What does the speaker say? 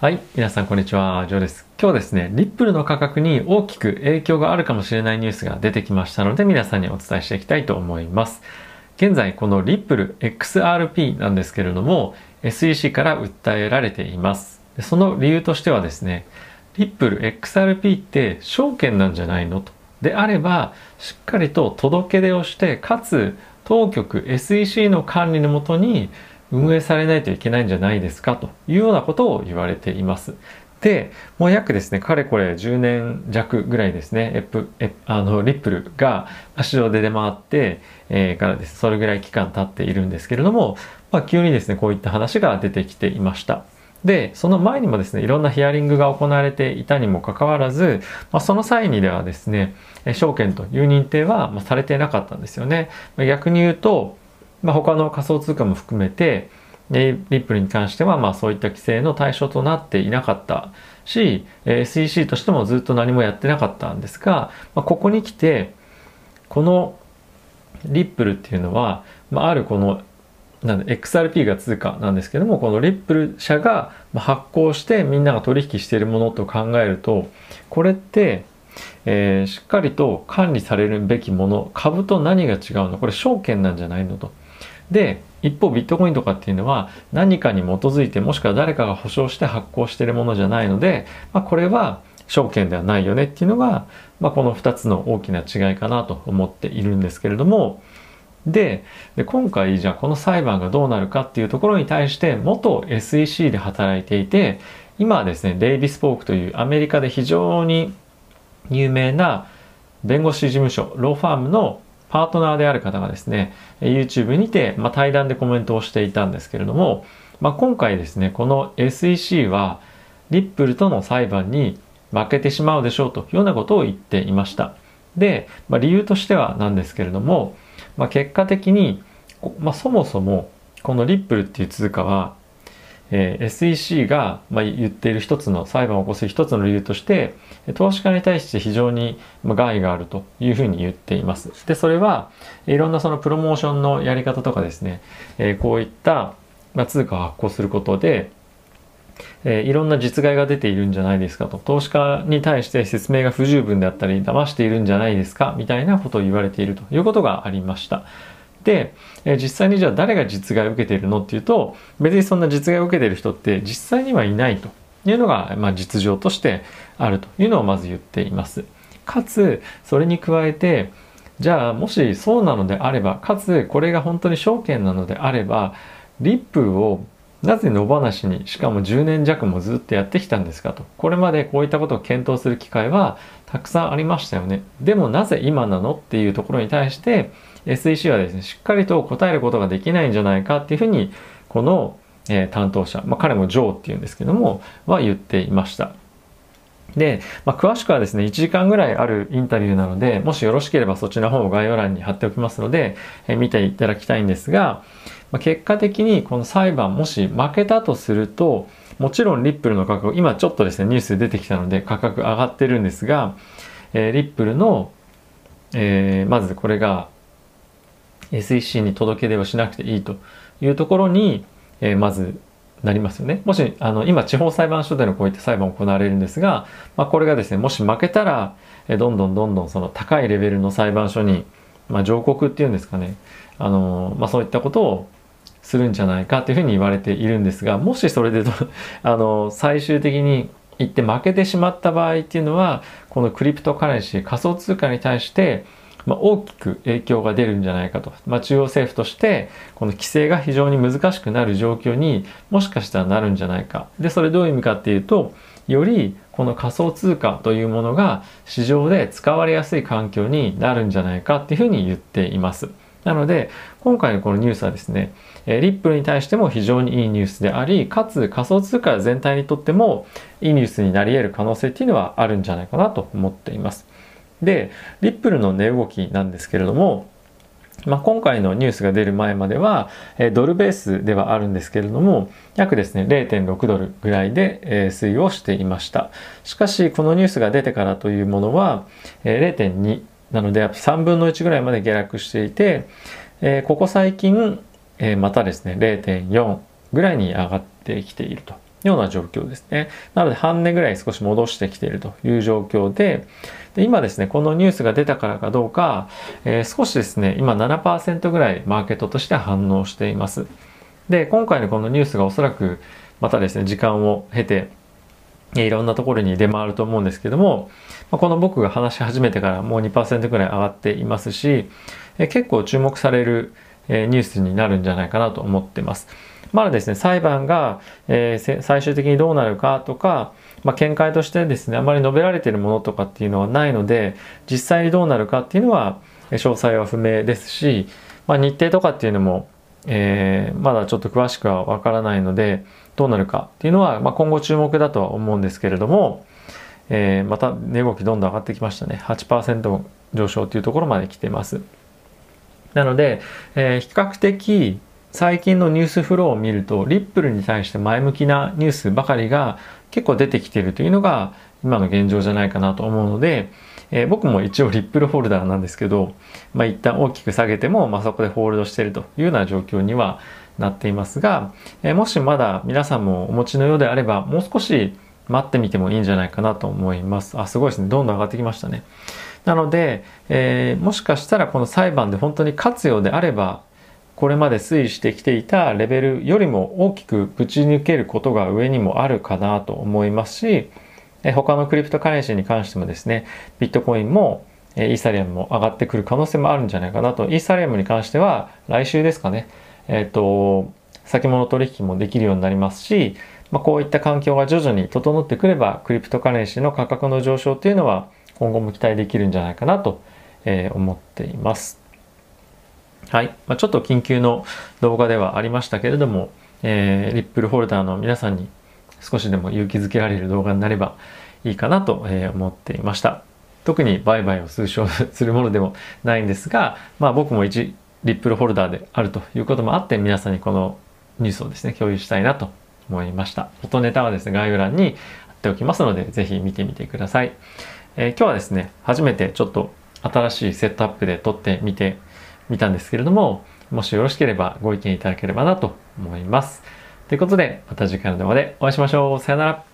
はい、皆さんこんにちは、ジョーです。今日ですね、リップルの価格に大きく影響があるかもしれないニュースが出てきましたので、皆さんにお伝えしていきたいと思います。現在、このリップル XRP なんですけれども、SEC から訴えられています。その理由としてはですね、リップル XRP って証券なんじゃないの？と。であれば、しっかりと届け出をして、かつ当局 SEC の管理のもとに運営されないといけないんじゃないですかというようなことを言われています。で、もう約ですね、かれこれ10年弱ぐらいですね、エプエあのリップルが市場で出回って、えー、からです、それぐらい期間経っているんですけれども、まあ、急にですね、こういった話が出てきていました。で、その前にもですね、いろんなヒアリングが行われていたにもかかわらず、まあ、その際にではですね、証券という認定はされてなかったんですよね。逆に言うと、まあ、他の仮想通貨も含めて、リップルに関してはまあそういった規制の対象となっていなかったし、SEC としてもずっと何もやってなかったんですが、まあ、ここに来て、このリップルっていうのは、まあ、あるこのなんで XRP が通貨なんですけどもこのリップル社が発行してみんなが取引しているものと考えるとこれって、えー、しっかりと管理されるべきもの株と何が違うのこれ証券なんじゃないのと。で一方ビットコインとかっていうのは何かに基づいてもしくは誰かが保証して発行してるものじゃないので、まあ、これは証券ではないよねっていうのが、まあ、この2つの大きな違いかなと思っているんですけれども。で今回じゃあこの裁判がどうなるかっていうところに対して元 SEC で働いていて今はですねデイビス・ポークというアメリカで非常に有名な弁護士事務所ローファームのパートナーである方がですね、YouTube にて、まあ、対談でコメントをしていたんですけれども、まあ、今回ですね、この SEC はリップルとの裁判に負けてしまうでしょうというようなことを言っていました。で、まあ、理由としてはなんですけれども、まあ、結果的に、まあ、そもそもこのリップルっていう通貨はえー、SEC が、まあ、言っている一つの裁判を起こす一つの理由として投資家に対して非常に害があるというふうに言っています。でそれはいろんなそのプロモーションのやり方とかですね、えー、こういった、まあ、通貨を発行することでえー、いろんな実害が出ているんじゃないですかと投資家に対して説明が不十分であったり騙しているんじゃないですかみたいなことを言われているということがありました、え実際にじゃあ誰が実害を受けているのっていうと別にそんな実害を受けている人って実際にはいないと。いうのが、まあ、実情としてあるというのをまず言っています。かつそれに加えてじゃあもしそうなのであればかつこれが本当に証券なのであればリップをなぜ野放しにしかも10年弱もずっとやってきたんですかと。これまでこういったことを検討する機会はたくさんありましたよね。でもなぜ今なのっていうところに対して SEC はですね、しっかりと答えることができないんじゃないかっていうふうに、この、えー、担当者、まあ、彼もジョーっていうんですけども、は言っていました。で、まあ、詳しくはですね、1時間ぐらいあるインタビューなので、もしよろしければそっちの方を概要欄に貼っておきますので、えー、見ていただきたいんですが、まあ、結果的にこの裁判もし負けたとすると、もちろんリップルの価格、今ちょっとですね、ニュース出てきたので価格上がってるんですが、えー、リップルの、えー、まずこれが SEC に届け出をしなくていいというところに、えー、まずなりますよね。もし、あの、今、地方裁判所でのこういった裁判行われるんですが、まあ、これがですね、もし負けたら、えどんどんどんどんその高いレベルの裁判所に、まあ、上告っていうんですかね、あの、まあ、そういったことをするんじゃないかというふうに言われているんですが、もしそれで あの、最終的に言って負けてしまった場合っていうのは、このクリプトカレンシー、仮想通貨に対して、まあ、大きく影響が出るんじゃないかと、まあ、中央政府としてこの規制が非常に難しくなる状況にもしかしたらなるんじゃないかでそれどういう意味かっていうとよりこの仮想通貨というものが市場で使われやすい環境になるんじゃないかっていうふうに言っています。なので、今回のこのニュースはですね、リップルに対しても非常にいいニュースであり、かつ仮想通貨全体にとってもいいニュースになり得る可能性っていうのはあるんじゃないかなと思っています。で、リップルの値動きなんですけれども、まあ、今回のニュースが出る前までは、えドルベースではあるんですけれども、約ですね、0.6ドルぐらいで、え推移をしていました。しかし、このニュースが出てからというものは、え0.2なので、3分の1ぐらいまで下落していて、えここ最近、えまたですね、0.4ぐらいに上がってきているとような状況ですね。なので半値ぐらい少し戻してきているという状況で、で今ですね、このニュースが出たからかどうか、えー、少しですね、今7%ぐらいマーケットとして反応しています。で、今回のこのニュースがおそらくまたですね、時間を経て、いろんなところに出回ると思うんですけども、この僕が話し始めてからもう2%ぐらい上がっていますし、結構注目されるニュースになるんじゃないかなと思ってます。まだですね、裁判が、えー、最終的にどうなるかとか、まあ、見解としてですね、あまり述べられているものとかっていうのはないので、実際にどうなるかっていうのは、詳細は不明ですし、まあ、日程とかっていうのも、えー、まだちょっと詳しくはわからないので、どうなるかっていうのは、まあ、今後注目だとは思うんですけれども、えー、また値動きどんどん上がってきましたね。8%上昇というところまで来てます。なので、えー、比較的最近のニュースフローを見るとリップルに対して前向きなニュースばかりが結構出てきているというのが今の現状じゃないかなと思うので、えー、僕も一応リップルホルダーなんですけど、まあ、一旦大きく下げても、まあ、そこでホールドしてるというような状況にはなっていますが、えー、もしまだ皆さんもお持ちのようであればもう少し待ってみてもいいんじゃないかなと思います。あ、すごいですね。どんどん上がってきましたね。なので、えー、もしかしたらこの裁判で本当に勝つようであれば、これまで推移してきていたレベルよりも大きくぶち抜けることが上にもあるかなと思いますし、え他のクリプトカレンシーに関してもですね、ビットコインもイーサリアムも上がってくる可能性もあるんじゃないかなと。イーサリアムに関しては来週ですかね、えっ、ー、と、先物取引もできるようになりますし、まあ、こういった環境が徐々に整ってくれば、クリプトカレンシーの価格の上昇というのは今後も期待できるんじゃないかなと思っています。はい。まあ、ちょっと緊急の動画ではありましたけれども、えー、リップルホルダーの皆さんに少しでも勇気づけられる動画になればいいかなと思っていました。特に売買を推奨するものでもないんですが、まあ僕も一リップルホルダーであるということもあって皆さんにこのニュースをですね、共有したいなと思いました。元ネタはですね、概要欄に貼っておきますので、ぜひ見てみてください。えー、今日はですね、初めてちょっと新しいセットアップで撮ってみてみたんですけれども、もしよろしければご意見いただければなと思います。ということで、また次回の動画でお会いしましょう。さよなら。